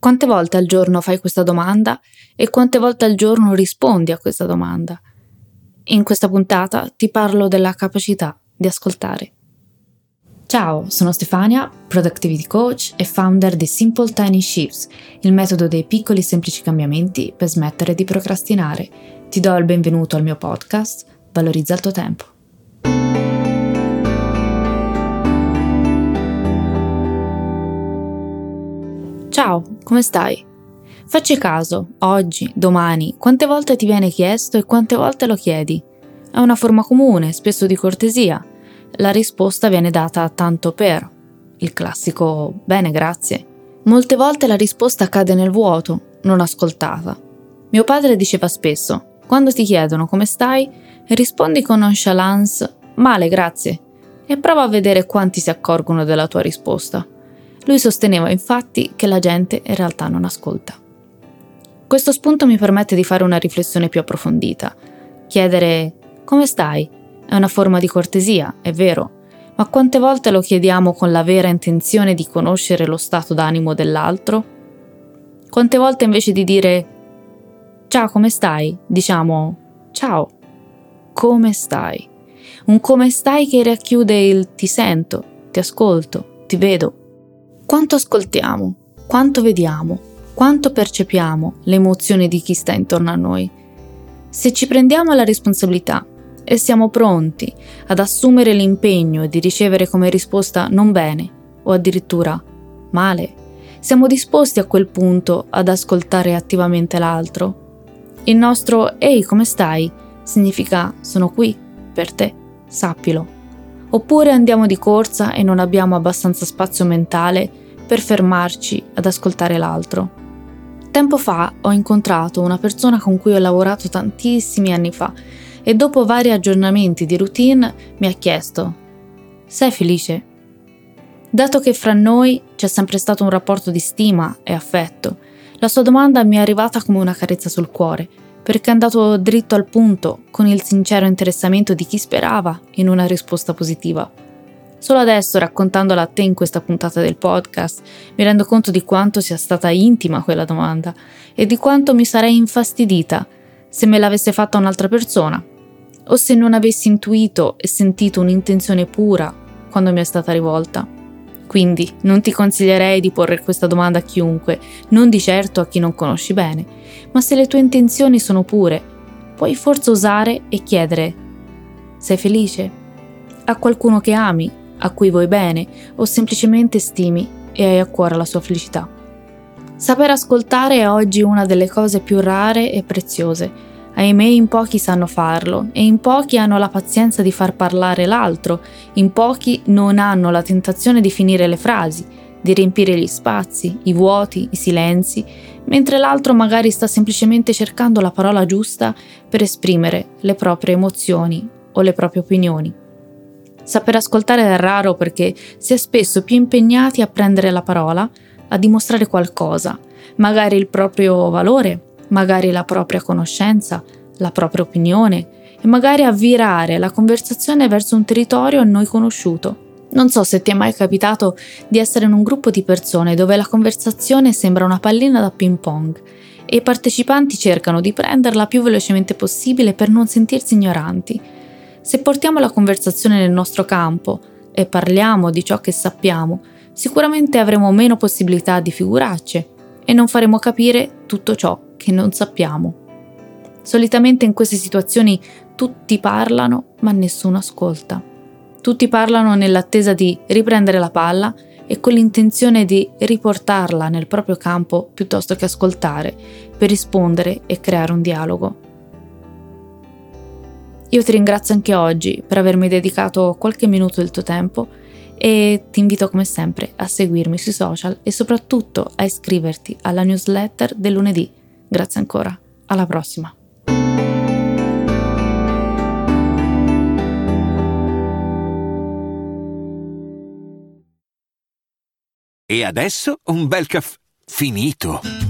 Quante volte al giorno fai questa domanda e quante volte al giorno rispondi a questa domanda? In questa puntata ti parlo della capacità di ascoltare. Ciao, sono Stefania, Productivity Coach e founder di Simple Tiny Shifts, il metodo dei piccoli semplici cambiamenti per smettere di procrastinare. Ti do il benvenuto al mio podcast, Valorizza il tuo tempo. Ciao, come stai? Facci caso, oggi, domani, quante volte ti viene chiesto e quante volte lo chiedi? È una forma comune, spesso di cortesia. La risposta viene data tanto per. Il classico bene, grazie. Molte volte la risposta cade nel vuoto, non ascoltata. Mio padre diceva spesso, quando ti chiedono come stai, rispondi con nonchalance male, grazie, e prova a vedere quanti si accorgono della tua risposta. Lui sosteneva infatti che la gente in realtà non ascolta. Questo spunto mi permette di fare una riflessione più approfondita. Chiedere come stai è una forma di cortesia, è vero, ma quante volte lo chiediamo con la vera intenzione di conoscere lo stato d'animo dell'altro? Quante volte invece di dire ciao come stai, diciamo ciao, come stai? Un come stai che racchiude il ti sento, ti ascolto, ti vedo, quanto ascoltiamo, quanto vediamo, quanto percepiamo le emozioni di chi sta intorno a noi. Se ci prendiamo la responsabilità e siamo pronti ad assumere l'impegno di ricevere come risposta non bene o addirittura male, siamo disposti a quel punto ad ascoltare attivamente l'altro. Il nostro Ehi, come stai? significa sono qui per te, sappilo. Oppure andiamo di corsa e non abbiamo abbastanza spazio mentale per fermarci ad ascoltare l'altro. Tempo fa ho incontrato una persona con cui ho lavorato tantissimi anni fa e dopo vari aggiornamenti di routine mi ha chiesto Sei felice? Dato che fra noi c'è sempre stato un rapporto di stima e affetto, la sua domanda mi è arrivata come una carezza sul cuore, perché è andato dritto al punto, con il sincero interessamento di chi sperava in una risposta positiva. Solo adesso, raccontandola a te in questa puntata del podcast, mi rendo conto di quanto sia stata intima quella domanda e di quanto mi sarei infastidita se me l'avesse fatta un'altra persona o se non avessi intuito e sentito un'intenzione pura quando mi è stata rivolta. Quindi non ti consiglierei di porre questa domanda a chiunque, non di certo a chi non conosci bene, ma se le tue intenzioni sono pure, puoi forse osare e chiedere: Sei felice? A qualcuno che ami, a cui vuoi bene o semplicemente stimi e hai a cuore la sua felicità. Saper ascoltare è oggi una delle cose più rare e preziose. Ahimè in pochi sanno farlo e in pochi hanno la pazienza di far parlare l'altro, in pochi non hanno la tentazione di finire le frasi, di riempire gli spazi, i vuoti, i silenzi, mentre l'altro magari sta semplicemente cercando la parola giusta per esprimere le proprie emozioni o le proprie opinioni. Saper ascoltare è raro perché si è spesso più impegnati a prendere la parola, a dimostrare qualcosa, magari il proprio valore, magari la propria conoscenza, la propria opinione e magari a virare la conversazione verso un territorio a noi conosciuto. Non so se ti è mai capitato di essere in un gruppo di persone dove la conversazione sembra una pallina da ping pong e i partecipanti cercano di prenderla più velocemente possibile per non sentirsi ignoranti se portiamo la conversazione nel nostro campo e parliamo di ciò che sappiamo, sicuramente avremo meno possibilità di figuracce e non faremo capire tutto ciò che non sappiamo. Solitamente in queste situazioni tutti parlano ma nessuno ascolta. Tutti parlano nell'attesa di riprendere la palla e con l'intenzione di riportarla nel proprio campo piuttosto che ascoltare per rispondere e creare un dialogo. Io ti ringrazio anche oggi per avermi dedicato qualche minuto del tuo tempo e ti invito come sempre a seguirmi sui social e soprattutto a iscriverti alla newsletter del lunedì. Grazie ancora, alla prossima! E adesso un bel caffè finito!